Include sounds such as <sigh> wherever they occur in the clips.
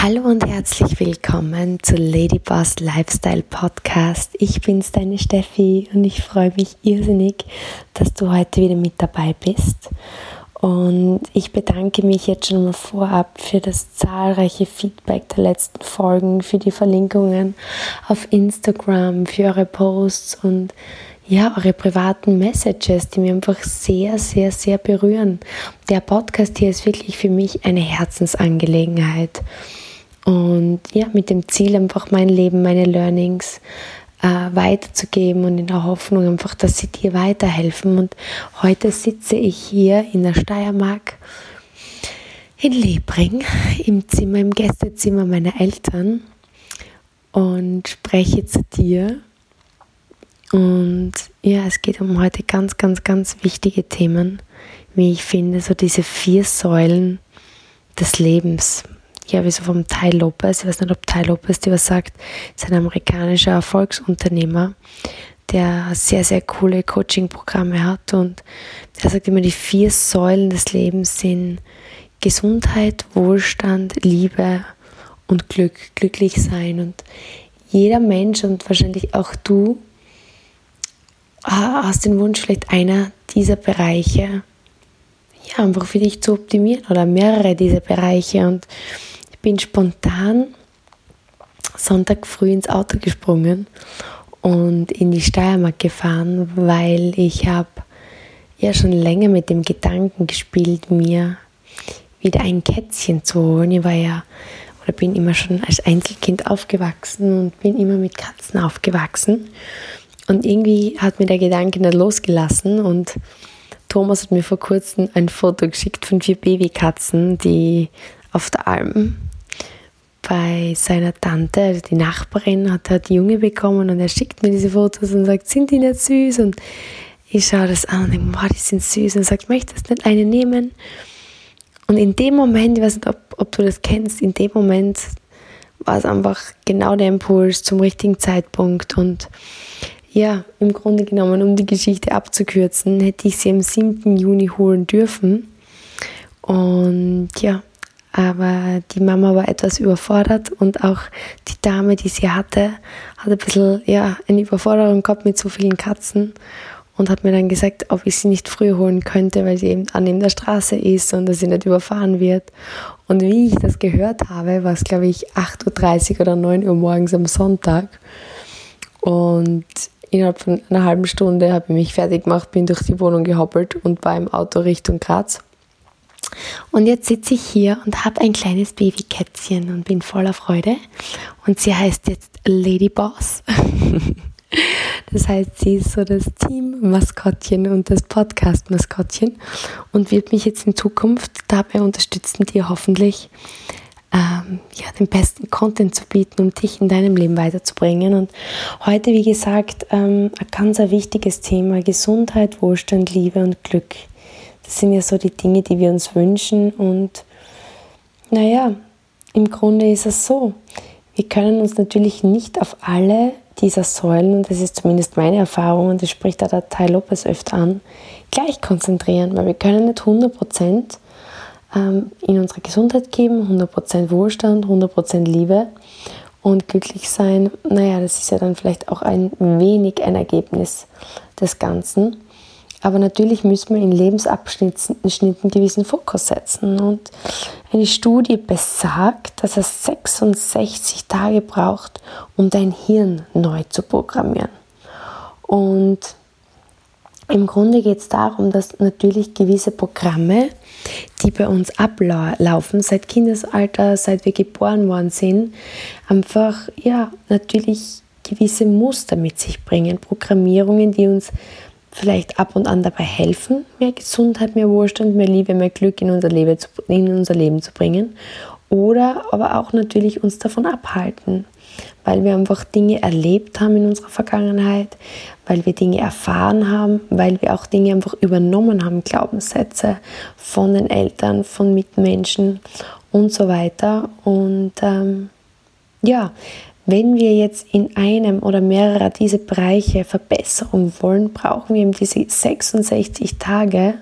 Hallo und herzlich willkommen zu Ladyboss Lifestyle Podcast. Ich bin's, deine Steffi, und ich freue mich irrsinnig, dass du heute wieder mit dabei bist. Und ich bedanke mich jetzt schon mal vorab für das zahlreiche Feedback der letzten Folgen, für die Verlinkungen auf Instagram, für eure Posts und ja, eure privaten Messages, die mir einfach sehr, sehr, sehr berühren. Der Podcast hier ist wirklich für mich eine Herzensangelegenheit. Und ja, mit dem Ziel, einfach mein Leben, meine Learnings äh, weiterzugeben und in der Hoffnung einfach, dass sie dir weiterhelfen. Und heute sitze ich hier in der Steiermark in Lebring im Zimmer, im Gästezimmer meiner Eltern und spreche zu dir und ja, es geht um heute ganz, ganz, ganz wichtige Themen, wie ich finde, so diese vier Säulen des Lebens. Ja, wie so vom Ty Lopez, ich weiß nicht, ob Ty Lopez dir was sagt, ist ein amerikanischer Erfolgsunternehmer, der sehr, sehr coole Coaching-Programme hat und er sagt immer, die vier Säulen des Lebens sind Gesundheit, Wohlstand, Liebe und Glück, glücklich sein und jeder Mensch und wahrscheinlich auch du hast den Wunsch, vielleicht einer dieser Bereiche ja, einfach für dich zu optimieren oder mehrere dieser Bereiche. Und bin spontan Sonntag früh ins Auto gesprungen und in die Steiermark gefahren, weil ich habe ja schon länger mit dem Gedanken gespielt, mir wieder ein Kätzchen zu holen. Ich war ja oder bin immer schon als Einzelkind aufgewachsen und bin immer mit Katzen aufgewachsen. Und irgendwie hat mir der Gedanke nicht losgelassen und Thomas hat mir vor kurzem ein Foto geschickt von vier Babykatzen, die auf der Alm bei seiner Tante, also die Nachbarin, hat er die Junge bekommen und er schickt mir diese Fotos und sagt, sind die nicht süß? Und ich schaue das an und denke, wow, die sind süß und sagt, möchtest du nicht eine nehmen? Und in dem Moment, ich weiß nicht, ob, ob du das kennst, in dem Moment war es einfach genau der Impuls zum richtigen Zeitpunkt und ja, im Grunde genommen, um die Geschichte abzukürzen, hätte ich sie am 7. Juni holen dürfen. Und ja, aber die Mama war etwas überfordert und auch die Dame, die sie hatte, hat ein bisschen ja, eine Überforderung gehabt mit so vielen Katzen und hat mir dann gesagt, ob ich sie nicht früher holen könnte, weil sie eben an neben der Straße ist und dass sie nicht überfahren wird. Und wie ich das gehört habe, war es glaube ich 8.30 Uhr oder 9 Uhr morgens am Sonntag. Und Innerhalb von einer halben Stunde habe ich mich fertig gemacht, bin durch die Wohnung gehoppelt und war im Auto Richtung Graz. Und jetzt sitze ich hier und habe ein kleines Babykätzchen und bin voller Freude. Und sie heißt jetzt Lady Boss. <laughs> Das heißt, sie ist so das Team-Maskottchen und das Podcast-Maskottchen und wird mich jetzt in Zukunft dabei unterstützen, dir hoffentlich ähm, ja, den besten Content zu bieten, um dich in deinem Leben weiterzubringen. Und heute, wie gesagt, ähm, ein ganz ein wichtiges Thema, Gesundheit, Wohlstand, Liebe und Glück. Das sind ja so die Dinge, die wir uns wünschen. Und naja, im Grunde ist es so. Wir können uns natürlich nicht auf alle dieser Säulen, und das ist zumindest meine Erfahrung, und das spricht auch der Teil Lopez öfter an, gleich konzentrieren, weil wir können nicht 100 Prozent ähm, in unsere Gesundheit geben, 100% Wohlstand, 100% Liebe und glücklich sein. Naja, das ist ja dann vielleicht auch ein wenig ein Ergebnis des Ganzen. Aber natürlich müssen wir in Lebensabschnitten gewissen Fokus setzen. Und eine Studie besagt, dass es 66 Tage braucht, um dein Hirn neu zu programmieren. Und im Grunde geht es darum, dass natürlich gewisse Programme, die bei uns ablaufen, seit Kindesalter, seit wir geboren worden sind, einfach ja natürlich gewisse Muster mit sich bringen, Programmierungen, die uns vielleicht ab und an dabei helfen, mehr Gesundheit, mehr Wohlstand, mehr Liebe, mehr Glück in unser Leben zu, in unser Leben zu bringen oder aber auch natürlich uns davon abhalten, weil wir einfach Dinge erlebt haben in unserer Vergangenheit, weil wir Dinge erfahren haben, weil wir auch Dinge einfach übernommen haben, Glaubenssätze von den Eltern, von Mitmenschen und so weiter. Und ähm, ja, wenn wir jetzt in einem oder mehrerer dieser Bereiche Verbesserung wollen, brauchen wir eben diese 66 Tage,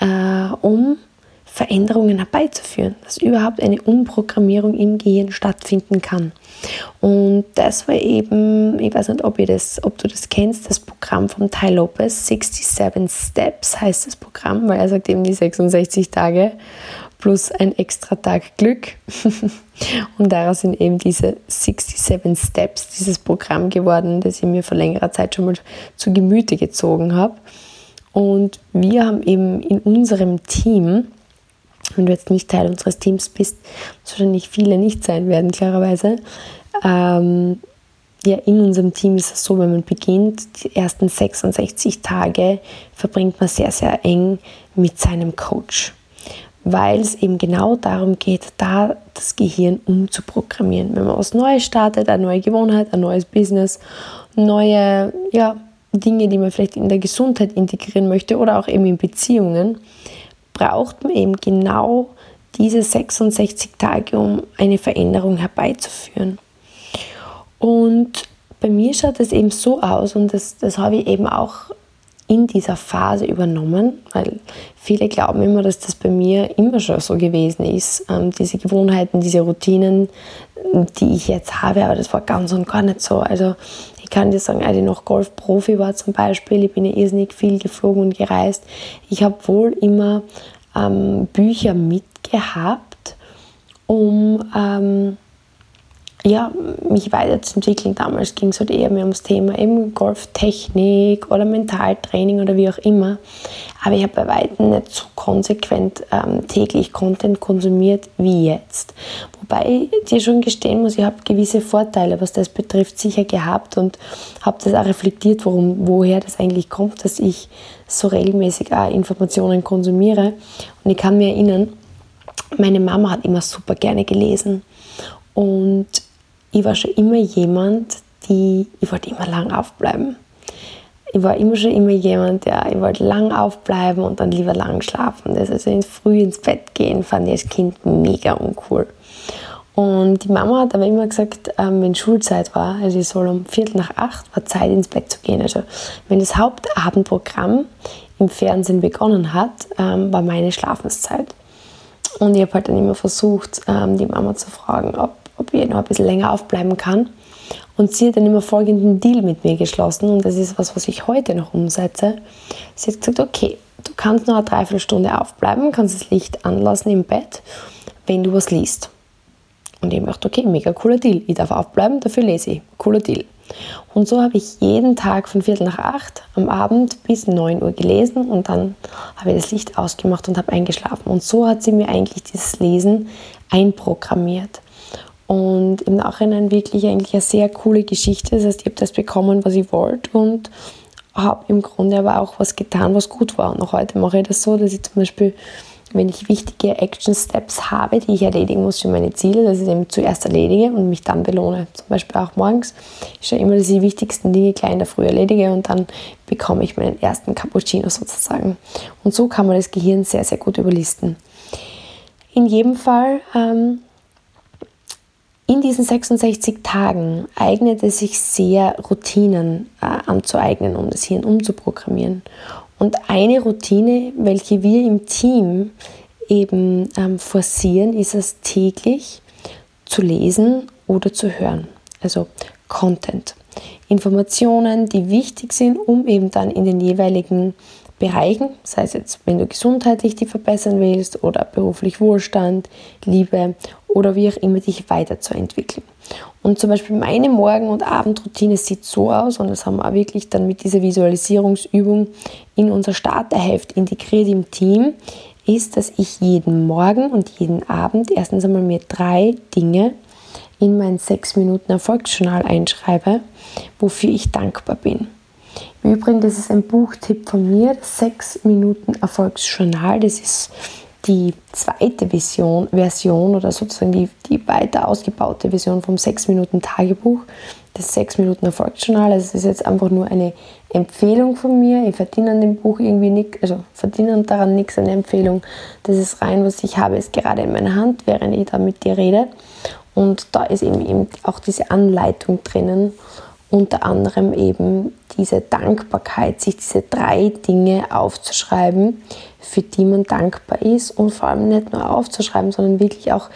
äh, um Veränderungen herbeizuführen, dass überhaupt eine Umprogrammierung im Gehirn stattfinden kann. Und das war eben, ich weiß nicht, ob, ihr das, ob du das kennst, das Programm von Ty Lopez, 67 Steps heißt das Programm, weil er sagt eben die 66 Tage plus ein extra Tag Glück. <laughs> und daraus sind eben diese 67 Steps, dieses Programm geworden, das ich mir vor längerer Zeit schon mal zu Gemüte gezogen habe. Und wir haben eben in unserem Team, wenn du jetzt nicht Teil unseres Teams bist, was wahrscheinlich viele nicht sein werden, klarerweise, ähm, ja, in unserem Team ist es so, wenn man beginnt, die ersten 66 Tage verbringt man sehr, sehr eng mit seinem Coach weil es eben genau darum geht, da das Gehirn umzuprogrammieren. Wenn man was Neues startet, eine neue Gewohnheit, ein neues Business, neue ja, Dinge, die man vielleicht in der Gesundheit integrieren möchte oder auch eben in Beziehungen, braucht man eben genau diese 66 Tage, um eine Veränderung herbeizuführen. Und bei mir schaut es eben so aus und das, das habe ich eben auch in dieser Phase übernommen, weil viele glauben immer, dass das bei mir immer schon so gewesen ist. Ähm, diese Gewohnheiten, diese Routinen, die ich jetzt habe, aber das war ganz und gar nicht so. Also ich kann dir sagen, als ich noch Golfprofi war zum Beispiel, ich bin ja irrsinnig viel geflogen und gereist. Ich habe wohl immer ähm, Bücher mitgehabt, um ähm, ja, mich weiterzuentwickeln. Damals ging es halt eher mehr ums Thema eben Golftechnik oder Mentaltraining oder wie auch immer. Aber ich habe bei weitem nicht so konsequent ähm, täglich Content konsumiert wie jetzt. Wobei ich dir schon gestehen muss, ich habe gewisse Vorteile, was das betrifft, sicher gehabt und habe das auch reflektiert, warum, woher das eigentlich kommt, dass ich so regelmäßig auch Informationen konsumiere. Und ich kann mir erinnern, meine Mama hat immer super gerne gelesen. Und ich war schon immer jemand, die, ich wollte immer lang aufbleiben. Ich war immer schon immer jemand, der, ich wollte lang aufbleiben und dann lieber lang schlafen. Das also ins früh ins Bett gehen fand ich als Kind mega uncool. Und die Mama hat aber immer gesagt, ähm, wenn Schulzeit war, also ich soll um Viertel nach acht, war Zeit ins Bett zu gehen. Also wenn das Hauptabendprogramm im Fernsehen begonnen hat, ähm, war meine Schlafenszeit. Und ich habe halt dann immer versucht, ähm, die Mama zu fragen, ob ob ich noch ein bisschen länger aufbleiben kann. Und sie hat dann immer folgenden Deal mit mir geschlossen und das ist was, was ich heute noch umsetze. Sie hat gesagt, okay, du kannst noch eine Dreiviertelstunde aufbleiben, kannst das Licht anlassen im Bett, wenn du was liest. Und ich gedacht, okay, mega cooler Deal. Ich darf aufbleiben, dafür lese ich. Cooler Deal. Und so habe ich jeden Tag von Viertel nach acht am Abend bis 9 Uhr gelesen und dann habe ich das Licht ausgemacht und habe eingeschlafen. Und so hat sie mir eigentlich dieses Lesen einprogrammiert. Und im Nachhinein wirklich eigentlich eine sehr coole Geschichte. Das heißt, ich habe das bekommen, was ich wollte und habe im Grunde aber auch was getan, was gut war. Und auch heute mache ich das so, dass ich zum Beispiel, wenn ich wichtige Action Steps habe, die ich erledigen muss für meine Ziele, dass ich eben zuerst erledige und mich dann belohne. Zum Beispiel auch morgens. Ich schaue immer, dass ich die wichtigsten Dinge gleich in der Früh erledige und dann bekomme ich meinen ersten Cappuccino sozusagen. Und so kann man das Gehirn sehr, sehr gut überlisten. In jedem Fall ähm, in diesen 66 Tagen eignet es sich sehr, Routinen äh, anzueignen, um das Hirn umzuprogrammieren. Und eine Routine, welche wir im Team eben ähm, forcieren, ist es täglich zu lesen oder zu hören. Also Content. Informationen, die wichtig sind, um eben dann in den jeweiligen Bereichen, sei es jetzt, wenn du gesundheitlich dich verbessern willst oder beruflich Wohlstand, Liebe oder wie auch immer dich weiterzuentwickeln. Und zum Beispiel meine Morgen- und Abendroutine sieht so aus, und das haben wir auch wirklich dann mit dieser Visualisierungsübung in unser Starterheft integriert im Team, ist, dass ich jeden Morgen und jeden Abend erstens einmal mir drei Dinge in mein 6 Minuten Erfolgsjournal einschreibe, wofür ich dankbar bin. Im Übrigen, das ist ein Buchtipp von mir, das 6 Minuten Erfolgsjournal. Das ist die zweite Vision, Version oder sozusagen die, die weiter ausgebaute Version vom 6 Minuten Tagebuch, das 6 Minuten Erfolgsjournal. Also es ist jetzt einfach nur eine Empfehlung von mir. Ich verdiene an dem Buch irgendwie nichts, also verdiene daran nichts, eine Empfehlung. Das ist rein, was ich habe, ist gerade in meiner Hand, während ich da mit dir rede. Und da ist eben, eben auch diese Anleitung drinnen unter anderem eben diese Dankbarkeit, sich diese drei Dinge aufzuschreiben, für die man dankbar ist und vor allem nicht nur aufzuschreiben, sondern wirklich auch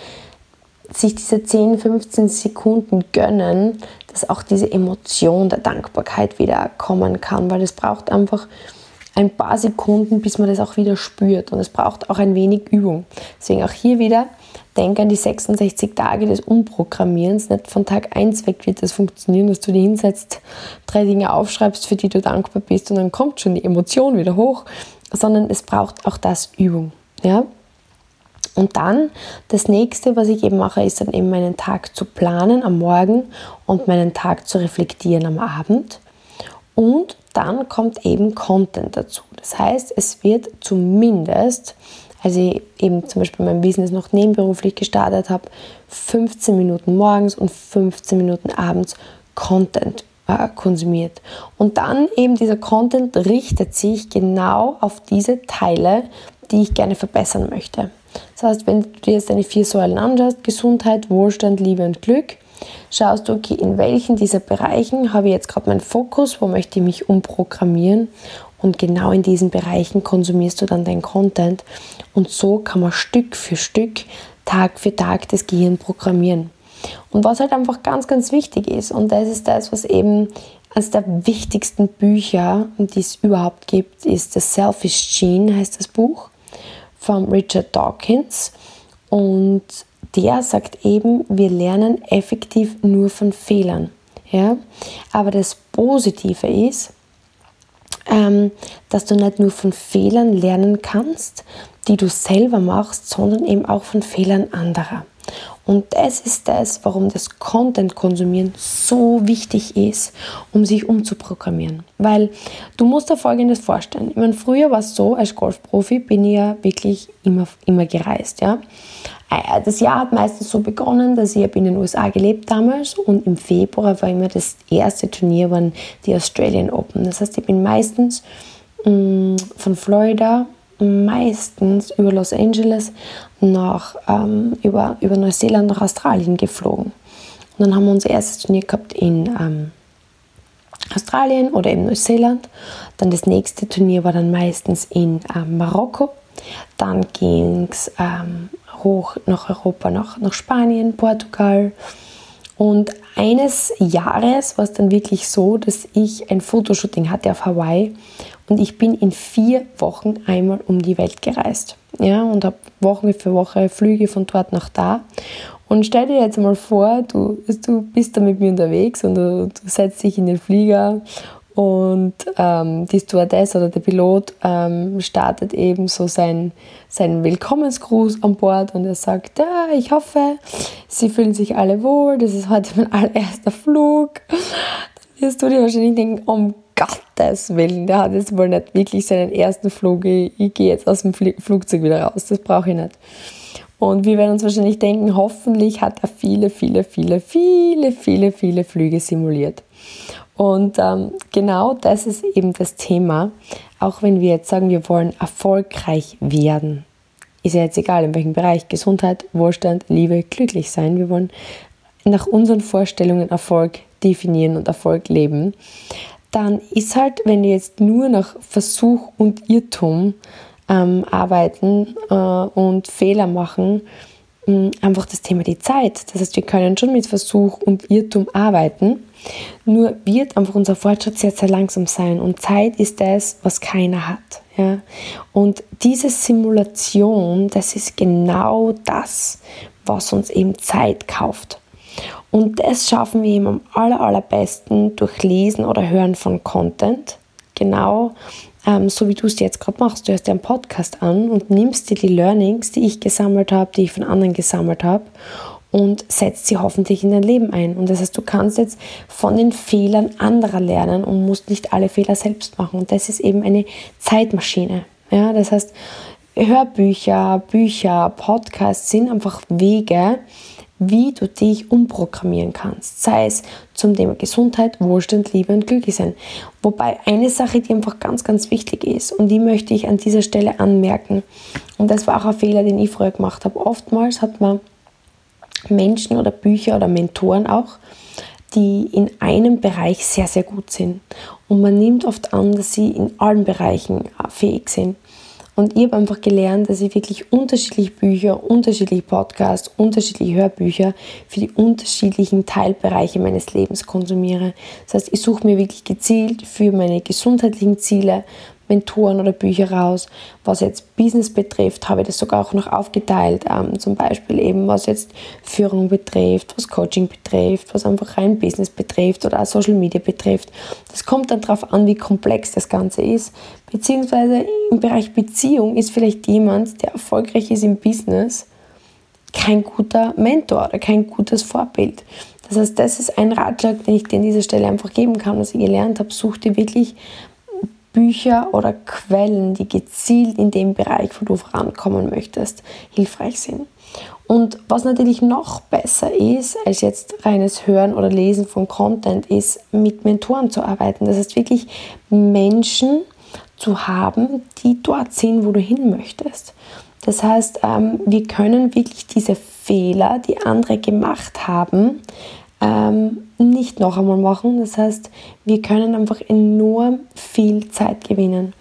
sich diese 10, 15 Sekunden gönnen, dass auch diese Emotion der Dankbarkeit wieder kommen kann, weil es braucht einfach ein paar Sekunden, bis man das auch wieder spürt und es braucht auch ein wenig Übung. Deswegen auch hier wieder, denk an die 66 Tage des Umprogrammierens. Nicht von Tag 1 weg wird das funktionieren, dass du dir hinsetzt, drei Dinge aufschreibst, für die du dankbar bist und dann kommt schon die Emotion wieder hoch, sondern es braucht auch das Übung. Ja? Und dann das nächste, was ich eben mache, ist dann eben meinen Tag zu planen am Morgen und meinen Tag zu reflektieren am Abend. Und dann kommt eben Content dazu. Das heißt, es wird zumindest, als ich eben zum Beispiel mein Business noch nebenberuflich gestartet habe, 15 Minuten morgens und 15 Minuten abends Content äh, konsumiert. Und dann eben dieser Content richtet sich genau auf diese Teile, die ich gerne verbessern möchte. Das heißt, wenn du dir jetzt deine vier Säulen anschaust, Gesundheit, Wohlstand, Liebe und Glück, schaust du, okay, in welchen dieser Bereichen habe ich jetzt gerade meinen Fokus, wo möchte ich mich umprogrammieren und genau in diesen Bereichen konsumierst du dann dein Content und so kann man Stück für Stück, Tag für Tag das Gehirn programmieren. Und was halt einfach ganz, ganz wichtig ist, und das ist das, was eben eines der wichtigsten Bücher, die es überhaupt gibt, ist The Selfish Gene, heißt das Buch von Richard Dawkins. Und der sagt eben, wir lernen effektiv nur von Fehlern. Ja? Aber das Positive ist, ähm, dass du nicht nur von Fehlern lernen kannst, die du selber machst, sondern eben auch von Fehlern anderer. Und das ist das, warum das Content-Konsumieren so wichtig ist, um sich umzuprogrammieren. Weil du musst dir Folgendes vorstellen. Ich meine, früher war es so, als Golfprofi bin ich ja wirklich immer, immer gereist. Ja? Äh, das Jahr hat meistens so begonnen, dass ich in den USA gelebt damals und im Februar war immer das erste Turnier waren die Australian Open. Das heißt, ich bin meistens mh, mm, von Florida meistens über Los Angeles nach, ähm, über, über Neuseeland nach Australien geflogen. Und dann haben wir unser erstes Turnier gehabt in ähm, Australien oder in Neuseeland. Dann das nächste Turnier war dann meistens in ähm, Marokko. Dann ging es ähm, hoch nach Europa, nach, nach Spanien, Portugal. Und eines Jahres war es dann wirklich so, dass ich ein Fotoshooting hatte auf Hawaii und ich bin in vier Wochen einmal um die Welt gereist. Ja, und habe Woche für Woche Flüge von dort nach da. Und stell dir jetzt mal vor, du, du bist da mit mir unterwegs und du, du setzt dich in den Flieger und ähm, die Stewardess oder der Pilot ähm, startet eben so sein, seinen Willkommensgruß an Bord und er sagt, ja, ich hoffe, Sie fühlen sich alle wohl, das ist heute mein <laughs> allererster Flug. Dann wirst du dir wahrscheinlich denken, um Gottes Willen, der hat jetzt wohl nicht wirklich seinen ersten Flug. Ich, ich gehe jetzt aus dem Flugzeug wieder raus, das brauche ich nicht. Und wir werden uns wahrscheinlich denken, hoffentlich hat er viele, viele, viele, viele, viele, viele Flüge simuliert. Und ähm, genau das ist eben das Thema. Auch wenn wir jetzt sagen, wir wollen erfolgreich werden, ist ja jetzt egal in welchem Bereich, Gesundheit, Wohlstand, Liebe, glücklich sein. Wir wollen nach unseren Vorstellungen Erfolg definieren und Erfolg leben dann ist halt, wenn wir jetzt nur nach Versuch und Irrtum ähm, arbeiten äh, und Fehler machen, einfach das Thema die Zeit. Das heißt, wir können schon mit Versuch und Irrtum arbeiten, nur wird einfach unser Fortschritt sehr, sehr langsam sein. Und Zeit ist das, was keiner hat. Ja? Und diese Simulation, das ist genau das, was uns eben Zeit kauft. Und das schaffen wir eben am aller, allerbesten durch Lesen oder Hören von Content. Genau ähm, so wie du es jetzt gerade machst. Du hörst dir einen Podcast an und nimmst dir die Learnings, die ich gesammelt habe, die ich von anderen gesammelt habe und setzt sie hoffentlich in dein Leben ein. Und das heißt, du kannst jetzt von den Fehlern anderer lernen und musst nicht alle Fehler selbst machen. Und das ist eben eine Zeitmaschine. Ja, das heißt, Hörbücher, Bücher, Podcasts sind einfach Wege, wie du dich umprogrammieren kannst, sei es zum Thema Gesundheit, Wohlstand, Liebe und Glücklichsein. Wobei eine Sache, die einfach ganz, ganz wichtig ist und die möchte ich an dieser Stelle anmerken, und das war auch ein Fehler, den ich früher gemacht habe. Oftmals hat man Menschen oder Bücher oder Mentoren auch, die in einem Bereich sehr, sehr gut sind. Und man nimmt oft an, dass sie in allen Bereichen äh, fähig sind. Und ich habe einfach gelernt, dass ich wirklich unterschiedliche Bücher, unterschiedliche Podcasts, unterschiedliche Hörbücher für die unterschiedlichen Teilbereiche meines Lebens konsumiere. Das heißt, ich suche mir wirklich gezielt für meine gesundheitlichen Ziele, Mentoren oder Bücher raus. Was jetzt Business betrifft, habe ich das sogar auch noch aufgeteilt. Ähm, zum Beispiel eben, was jetzt Führung betrifft, was Coaching betrifft, was einfach rein Business betrifft oder auch Social Media betrifft. Das kommt dann darauf an, wie komplex das Ganze ist. Beziehungsweise im Bereich Beziehung ist vielleicht jemand, der erfolgreich ist im Business, kein guter Mentor oder kein gutes Vorbild. Das heißt, das ist ein Ratschlag, den ich dir an dieser Stelle einfach geben kann, was ich gelernt habe. Such dir wirklich Bücher oder Quellen, die gezielt in dem Bereich, wo du vorankommen möchtest, hilfreich sind. Und was natürlich noch besser ist, als jetzt reines Hören oder Lesen von Content, ist mit Mentoren zu arbeiten. Das heißt wirklich Menschen zu haben, die dort sind, wo du hin möchtest. Das heißt, ähm, wir können wirklich diese Fehler, die andere gemacht haben, ähm, nicht noch einmal machen. Das heißt, wir können einfach enorm viel Zeit gewinnen.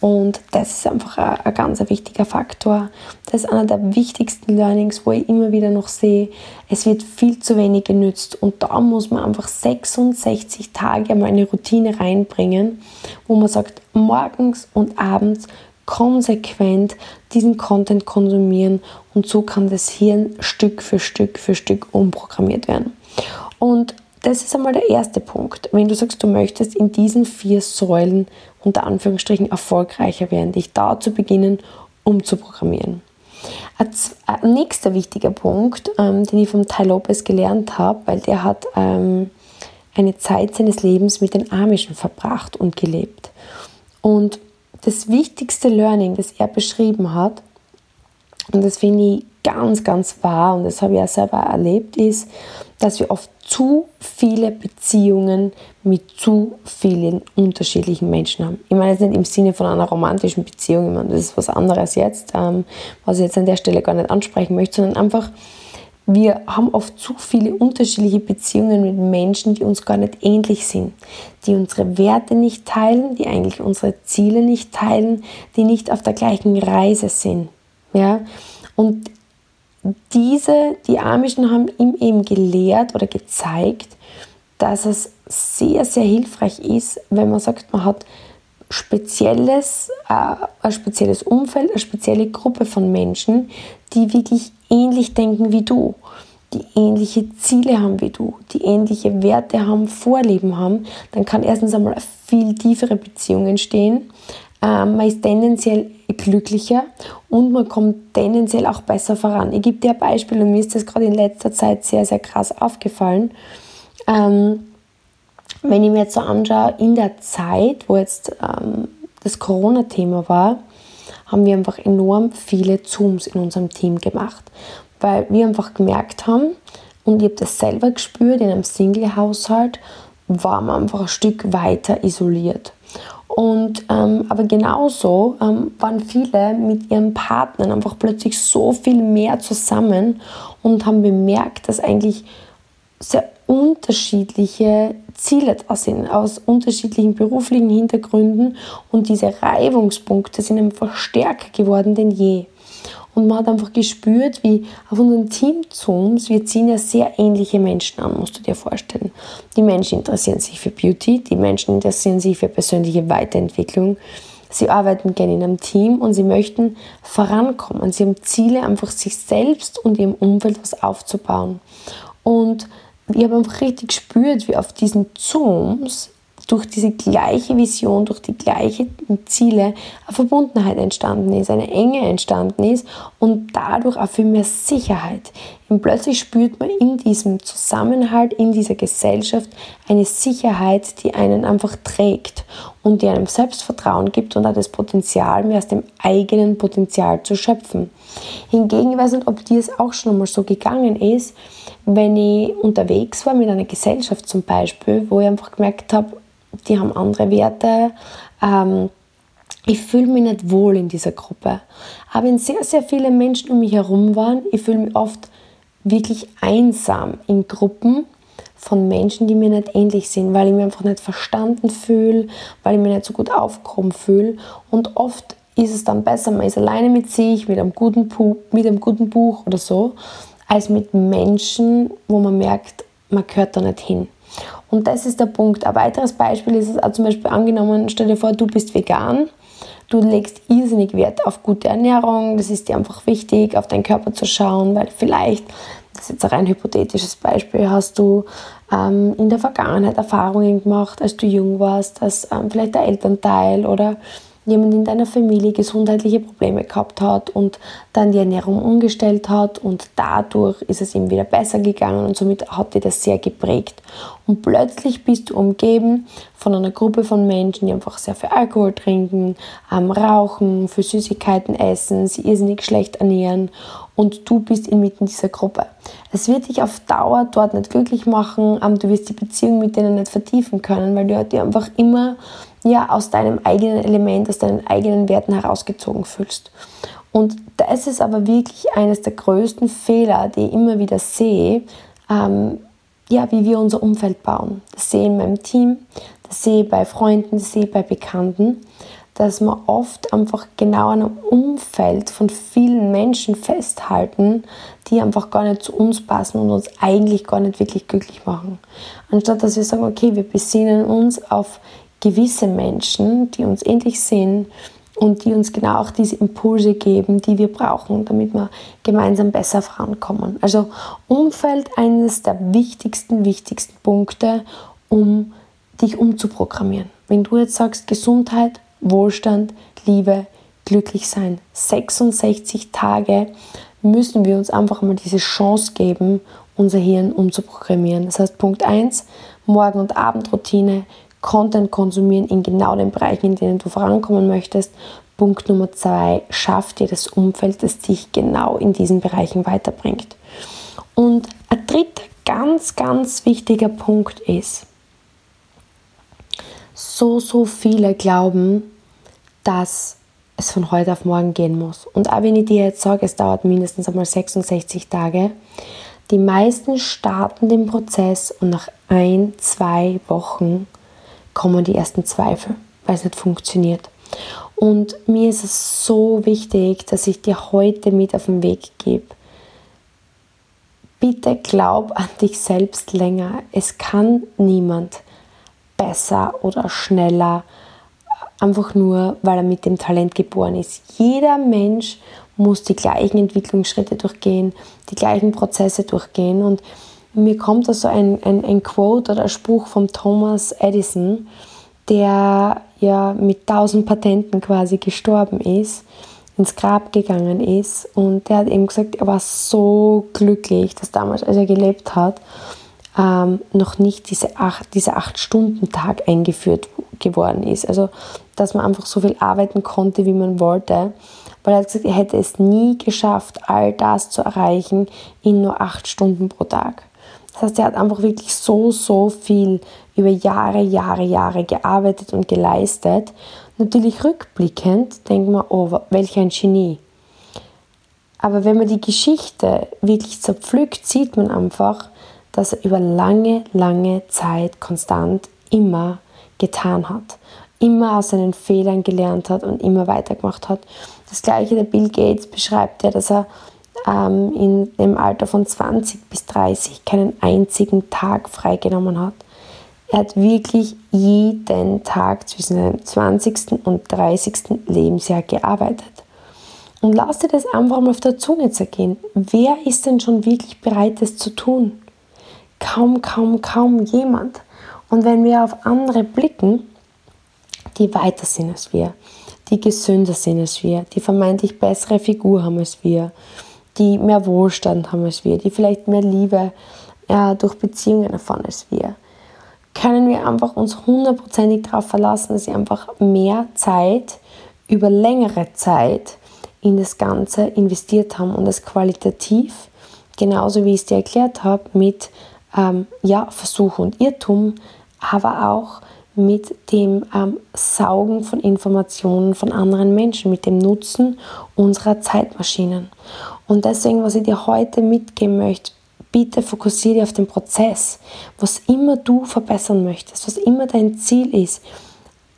Und das ist einfach ein, ein ganz wichtiger Faktor. Das ist einer der wichtigsten Learnings, wo ich immer wieder noch sehe, es wird viel zu wenig genützt. Und da muss man einfach 66 Tage mal eine Routine reinbringen, wo man sagt, morgens und abends konsequent diesen Content konsumieren und so kann das Hirn Stück für Stück für Stück umprogrammiert werden. Und das ist einmal der erste Punkt. Wenn du sagst, du möchtest in diesen vier Säulen unter Anführungsstrichen erfolgreicher werden, dich da zu beginnen, umzuprogrammieren. Ein nächster wichtiger Punkt, ähm, den ich von Ty Lopez gelernt habe, weil der hat ähm, eine Zeit seines Lebens mit den Amischen verbracht und gelebt. Und das wichtigste Learning, das er beschrieben hat, und das finde ich ganz, ganz wahr, und das habe ich ja selber erlebt, ist, dass wir oft zu viele Beziehungen mit zu vielen unterschiedlichen Menschen haben. Ich meine jetzt nicht im Sinne von einer romantischen Beziehung, ich meine, das ist was anderes jetzt, ähm, was ich jetzt an der Stelle gar nicht ansprechen möchte, sondern einfach, wir haben oft zu viele unterschiedliche Beziehungen mit Menschen, die uns gar nicht ähnlich sind, die unsere Werte nicht teilen, die eigentlich unsere Ziele nicht teilen, die nicht auf der gleichen Reise sind. Ja? Und diese, die Amischen haben ihm eben gelehrt oder gezeigt, dass es sehr, sehr hilfreich ist, wenn man sagt, man hat spezielles, äh, ein spezielles Umfeld, eine spezielle Gruppe von Menschen, die wirklich ähnlich denken wie du, die ähnliche Ziele haben wie du, die ähnliche Werte haben, Vorlieben haben, dann kann erstens einmal eine viel tiefere Beziehung entstehen, ähm, man ist tendenziell glücklicher und man kommt tendenziell auch besser voran. Ich gebe dir ein Beispiel und mir ist das gerade in letzter Zeit sehr, sehr krass aufgefallen. Ähm, wenn ich mir jetzt so anschaue, in der Zeit, wo jetzt ähm, das Corona-Thema war, haben wir einfach enorm viele Zooms in unserem Team gemacht, weil wir einfach gemerkt haben, und ich habe das selber gespürt, in einem Single-Haushalt war man einfach ein Stück weiter isoliert. Und, ähm, aber genauso ähm, waren viele mit ihren Partnern einfach plötzlich so viel mehr zusammen und haben bemerkt, dass eigentlich sehr unterschiedliche Ziele da sind, aus unterschiedlichen beruflichen Hintergründen und diese Reibungspunkte sind einfach stärker geworden denn je. Und man hat einfach gespürt, wie auf unseren Team-Zooms, wir ziehen ja sehr ähnliche Menschen an, musst du dir vorstellen. Die Menschen interessieren sich für Beauty, die Menschen interessieren sich für persönliche Weiterentwicklung. Sie arbeiten gerne in einem Team und sie möchten vorankommen. Sie haben Ziele, einfach sich selbst und ihrem Umfeld was aufzubauen. Und ich habe einfach richtig gespürt, wie auf diesen Zooms durch diese gleiche Vision, durch die gleichen Ziele eine Verbundenheit entstanden ist, eine Enge entstanden ist und dadurch auch viel mehr Sicherheit. Und plötzlich spürt man in diesem Zusammenhalt, in dieser Gesellschaft eine Sicherheit, die einen einfach trägt und die einem Selbstvertrauen gibt und auch das Potenzial, mehr aus dem eigenen Potenzial zu schöpfen. Hingegen, ich weiß nicht, ob dir es auch schon einmal so gegangen ist, wenn ich unterwegs war mit einer Gesellschaft zum Beispiel, wo ich einfach gemerkt habe, die haben andere Werte. Ähm, ich fühle mich nicht wohl in dieser Gruppe. Aber wenn sehr, sehr viele Menschen um mich herum waren, ich fühle mich oft wirklich einsam in Gruppen von Menschen, die mir nicht ähnlich sind, weil ich mich einfach nicht verstanden fühle, weil ich mich nicht so gut aufgehoben fühle. Und oft ist es dann besser, man ist alleine mit sich, mit einem guten, Buch, mit einem guten Buch oder so, als mit Menschen, wo man merkt, man gehört da nicht hin. Und das ist der Punkt. Ein weiteres Beispiel ist es auch zum Beispiel angenommen, stell dir vor, du bist vegan Du legst irrsinnig Wert auf gute Ernährung, das ist dir einfach wichtig, auf deinen Körper zu schauen, weil vielleicht, das ist jetzt ein rein hypothetisches Beispiel, hast du ähm, in der Vergangenheit Erfahrungen gemacht, als du jung warst, dass ähm, vielleicht der Elternteil oder jemand in deiner Familie gesundheitliche Probleme gehabt hat und dann die Ernährung umgestellt hat und dadurch ist es ihm wieder besser gegangen und somit hat dir das sehr geprägt. Und plötzlich bist du umgeben von einer Gruppe von Menschen, die einfach sehr viel Alkohol trinken, ähm, rauchen, für Süßigkeiten essen, sie irrsinnig schlecht ernähren und du bist inmitten dieser Gruppe. Es wird dich auf Dauer dort nicht glücklich machen, du wirst die Beziehung mit denen nicht vertiefen können, weil du dir einfach immer ja, aus deinem eigenen Element, aus deinen eigenen Werten herausgezogen fühlst. Und das ist aber wirklich eines der größten Fehler, die ich immer wieder sehe, ähm, ja, wie wir unser Umfeld bauen. Das sehe ich in meinem Team, das sehe ich bei Freunden, das sehe ich bei Bekannten, dass wir oft einfach genau an einem Umfeld von vielen Menschen festhalten, die einfach gar nicht zu uns passen und uns eigentlich gar nicht wirklich glücklich machen. Anstatt dass wir sagen, okay, wir besinnen uns auf gewisse Menschen, die uns ähnlich sehen und die uns genau auch diese Impulse geben, die wir brauchen, damit wir gemeinsam besser vorankommen. Also Umfeld eines der wichtigsten, wichtigsten Punkte, um dich umzuprogrammieren. Wenn du jetzt sagst Gesundheit, Wohlstand, Liebe, glücklich sein, 66 Tage müssen wir uns einfach mal diese Chance geben, unser Hirn umzuprogrammieren. Das heißt, Punkt 1, Morgen- und Abendroutine, Content konsumieren in genau den Bereichen, in denen du vorankommen möchtest. Punkt Nummer zwei, schaff dir das Umfeld, das dich genau in diesen Bereichen weiterbringt. Und ein dritter ganz, ganz wichtiger Punkt ist, so, so viele glauben, dass es von heute auf morgen gehen muss. Und auch wenn ich dir jetzt sage, es dauert mindestens einmal 66 Tage, die meisten starten den Prozess und nach ein, zwei Wochen kommen die ersten Zweifel, weil es nicht funktioniert. Und mir ist es so wichtig, dass ich dir heute mit auf den Weg gebe. Bitte glaub an dich selbst länger. Es kann niemand besser oder schneller, einfach nur, weil er mit dem Talent geboren ist. Jeder Mensch muss die gleichen Entwicklungsschritte durchgehen, die gleichen Prozesse durchgehen. Und mir kommt da so ein, ein, ein Quote oder ein Spruch von Thomas Edison, der ja mit tausend Patenten quasi gestorben ist, ins Grab gegangen ist und der hat eben gesagt, er war so glücklich, dass damals, als er gelebt hat, ähm, noch nicht diese acht, dieser Acht-Stunden-Tag eingeführt geworden ist. Also, dass man einfach so viel arbeiten konnte, wie man wollte. Weil er hat gesagt, er hätte es nie geschafft, all das zu erreichen in nur acht Stunden pro Tag. Das heißt, er hat einfach wirklich so, so viel über Jahre, Jahre, Jahre gearbeitet und geleistet. Natürlich rückblickend denkt man, oh, welch ein Genie. Aber wenn man die Geschichte wirklich zerpflückt, sieht man einfach, dass er über lange, lange Zeit konstant immer getan hat. Immer aus seinen Fehlern gelernt hat und immer weitergemacht hat. Das gleiche der Bill Gates beschreibt ja, dass er ähm, in dem Alter von 20 bis 30 keinen einzigen Tag freigenommen hat. Er hat wirklich jeden Tag zwischen seinem 20. und 30. Lebensjahr gearbeitet. Und lass dir das einfach mal auf der Zunge zergehen. Wer ist denn schon wirklich bereit, das zu tun? Kaum, kaum, kaum jemand. Und wenn wir auf andere blicken, die weiter sind als wir, die gesünder sind als wir, die vermeintlich bessere Figur haben als wir, die mehr Wohlstand haben als wir, die vielleicht mehr Liebe äh, durch Beziehungen erfahren als wir, können wir einfach uns hundertprozentig darauf verlassen, dass sie einfach mehr Zeit über längere Zeit in das Ganze investiert haben und das qualitativ, genauso wie ich es dir erklärt habe, mit ähm, ja, Versuch und Irrtum, aber auch mit dem ähm, Saugen von Informationen von anderen Menschen, mit dem Nutzen unserer Zeitmaschinen. Und deswegen, was ich dir heute mitgeben möchte, Bitte fokussiere auf den Prozess, was immer du verbessern möchtest, was immer dein Ziel ist.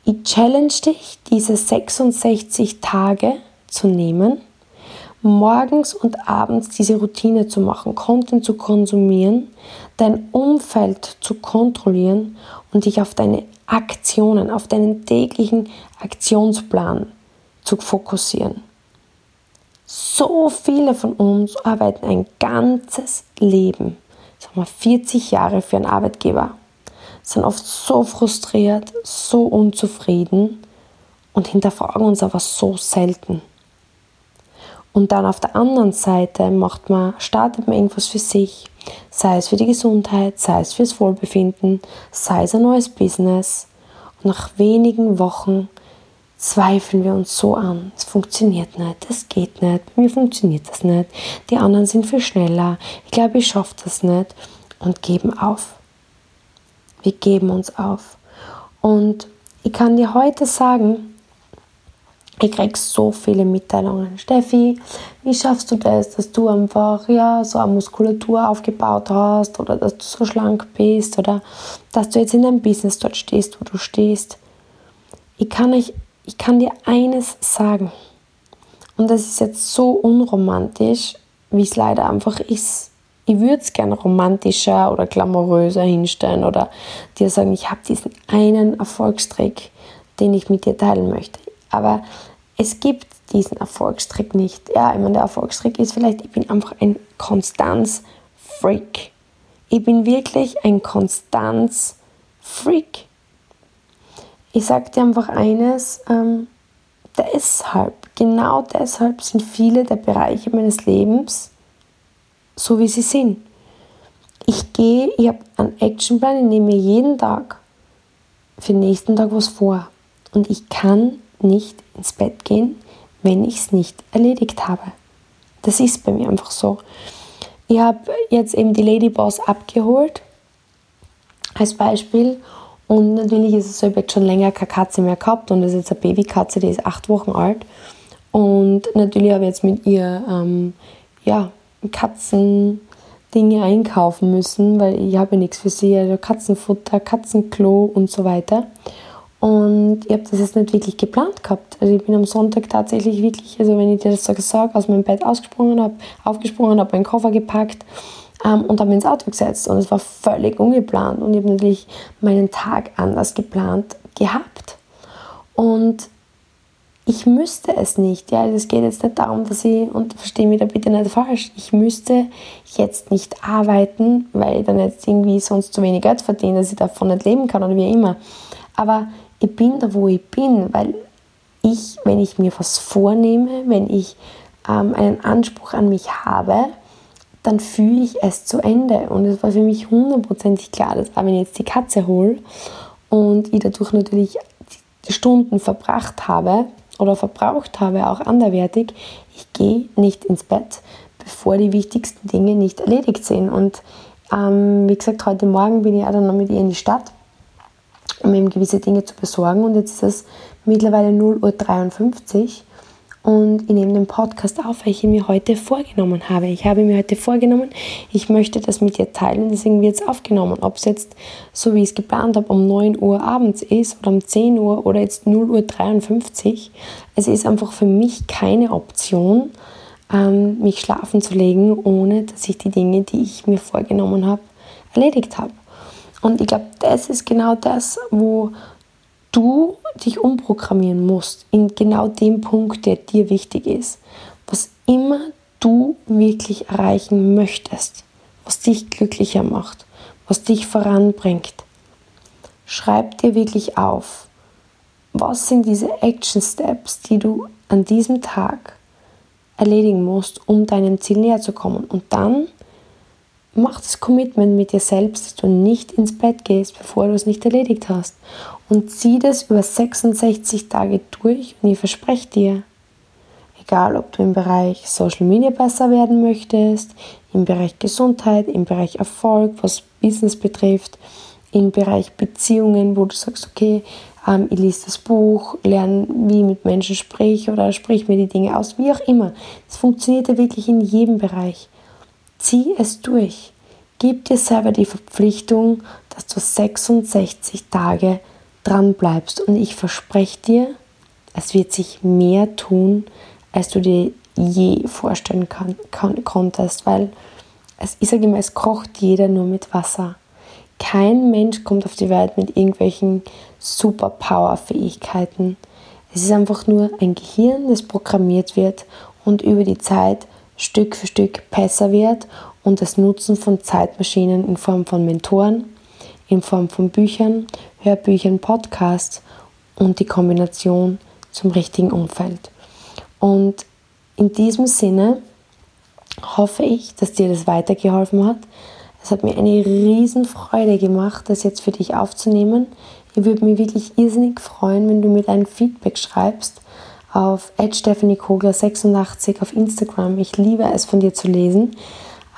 Ich challenge dich, diese 66 Tage zu nehmen, morgens und abends diese Routine zu machen, Content zu konsumieren, dein Umfeld zu kontrollieren und dich auf deine Aktionen, auf deinen täglichen Aktionsplan zu fokussieren. So viele von uns arbeiten ein ganzes Leben, sagen wir 40 Jahre für einen Arbeitgeber, sind oft so frustriert, so unzufrieden und hinterfragen uns aber so selten. Und dann auf der anderen Seite macht man, startet man irgendwas für sich, sei es für die Gesundheit, sei es fürs Wohlbefinden, sei es ein neues Business. Und nach wenigen Wochen zweifeln wir uns so an. Es funktioniert nicht, es geht nicht, bei mir funktioniert das nicht, die anderen sind viel schneller, ich glaube, ich schaffe das nicht und geben auf. Wir geben uns auf. Und ich kann dir heute sagen, ich kriege so viele Mitteilungen. Steffi, wie schaffst du das, dass du einfach ja, so eine Muskulatur aufgebaut hast oder dass du so schlank bist oder dass du jetzt in deinem Business dort stehst, wo du stehst. Ich kann, euch, ich kann dir eines sagen. Und das ist jetzt so unromantisch, wie es leider einfach ist. Ich würde es gerne romantischer oder glamouröser hinstellen oder dir sagen, ich habe diesen einen Erfolgstrick, den ich mit dir teilen möchte. Aber es gibt diesen Erfolgstrick nicht. Ja, ich meine, der Erfolgstrick ist vielleicht, ich bin einfach ein Konstanz-Freak. Ich bin wirklich ein Konstanz-Freak. Ich sage dir einfach eines, ähm, deshalb, genau deshalb sind viele der Bereiche meines Lebens so, wie sie sind. Ich gehe, ich habe einen Actionplan, ich nehme mir jeden Tag für den nächsten Tag was vor. Und ich kann nicht ins Bett gehen, wenn ich es nicht erledigt habe. Das ist bei mir einfach so. Ich habe jetzt eben die Ladyboss abgeholt als Beispiel und natürlich ist es so, ich habe jetzt schon länger keine Katze mehr gehabt und das ist jetzt eine Babykatze, die ist acht Wochen alt und natürlich habe ich jetzt mit ihr ähm, ja, Katzen Dinge einkaufen müssen, weil ich habe ja nichts für sie, also Katzenfutter, Katzenklo und so weiter. Und ich habe das jetzt nicht wirklich geplant gehabt. Also ich bin am Sonntag tatsächlich wirklich, also wenn ich dir das so sage, aus meinem Bett ausgesprungen habe, aufgesprungen, habe meinen Koffer gepackt und habe mich ins Auto gesetzt. Und es war völlig ungeplant. Und ich habe natürlich meinen Tag anders geplant gehabt. Und ich müsste es nicht. Ja, es geht jetzt nicht darum, dass ich, und verstehe mich da bitte nicht falsch, ich müsste jetzt nicht arbeiten, weil ich dann jetzt irgendwie sonst zu wenig Geld verdiene, dass ich davon nicht leben kann oder wie immer. Aber ich bin da, wo ich bin, weil ich, wenn ich mir was vornehme, wenn ich ähm, einen Anspruch an mich habe, dann fühle ich es zu Ende. Und es war für mich hundertprozentig klar, dass auch wenn ich jetzt die Katze hole und ich dadurch natürlich Stunden verbracht habe oder verbraucht habe, auch anderwertig, ich gehe nicht ins Bett, bevor die wichtigsten Dinge nicht erledigt sind. Und ähm, wie gesagt, heute Morgen bin ich auch dann noch mit ihr in die Stadt um eben gewisse Dinge zu besorgen. Und jetzt ist es mittlerweile 0.53 Uhr und ich nehme den Podcast auf, weil ich ihn mir heute vorgenommen habe. Ich habe mir heute vorgenommen, ich möchte das mit dir teilen, deswegen wird es aufgenommen. Ob es jetzt, so wie ich es geplant habe, um 9 Uhr abends ist oder um 10 Uhr oder jetzt 0.53 Uhr. Es ist einfach für mich keine Option, ähm, mich schlafen zu legen, ohne dass ich die Dinge, die ich mir vorgenommen habe, erledigt habe. Und ich glaube, das ist genau das, wo du dich umprogrammieren musst, in genau dem Punkt, der dir wichtig ist. Was immer du wirklich erreichen möchtest, was dich glücklicher macht, was dich voranbringt. Schreib dir wirklich auf, was sind diese Action Steps, die du an diesem Tag erledigen musst, um deinem Ziel näher zu kommen. Und dann mach das Commitment mit dir selbst, dass du nicht ins Bett gehst, bevor du es nicht erledigt hast. Und zieh das über 66 Tage durch und ich verspreche dir, egal ob du im Bereich Social Media besser werden möchtest, im Bereich Gesundheit, im Bereich Erfolg, was Business betrifft, im Bereich Beziehungen, wo du sagst, okay, ähm, ich lese das Buch, lerne, wie ich mit Menschen sprich oder sprich mir die Dinge aus, wie auch immer. Es funktioniert ja wirklich in jedem Bereich. Zieh es durch. Gib dir selber die Verpflichtung, dass du 66 Tage dran bleibst. Und ich verspreche dir, es wird sich mehr tun, als du dir je vorstellen kann, kann, konntest, weil es, ich sage immer, es kocht jeder nur mit Wasser. Kein Mensch kommt auf die Welt mit irgendwelchen Superpower-Fähigkeiten. Es ist einfach nur ein Gehirn, das programmiert wird und über die Zeit Stück für Stück besser wird und das Nutzen von Zeitmaschinen in Form von Mentoren, in Form von Büchern, Hörbüchern, Podcasts und die Kombination zum richtigen Umfeld. Und in diesem Sinne hoffe ich, dass dir das weitergeholfen hat. Es hat mir eine riesen Freude gemacht, das jetzt für dich aufzunehmen. Ich würde mich wirklich irrsinnig freuen, wenn du mir dein Feedback schreibst auf @stephaniekogler86 auf Instagram. Ich liebe es von dir zu lesen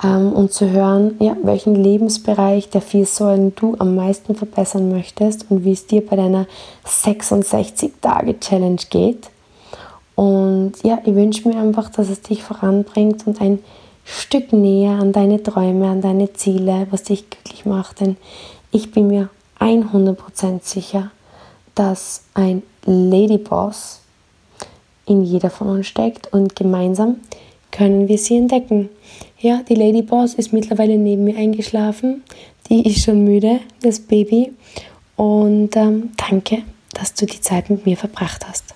ähm, und zu hören, ja, welchen Lebensbereich der vier Säulen du am meisten verbessern möchtest und wie es dir bei deiner 66 Tage Challenge geht. Und ja, ich wünsche mir einfach, dass es dich voranbringt und ein Stück näher an deine Träume, an deine Ziele, was dich glücklich macht. Denn ich bin mir 100% sicher, dass ein Ladyboss in jeder von uns steckt und gemeinsam können wir sie entdecken. Ja, die Ladyboss ist mittlerweile neben mir eingeschlafen. Die ist schon müde, das Baby. Und ähm, danke, dass du die Zeit mit mir verbracht hast.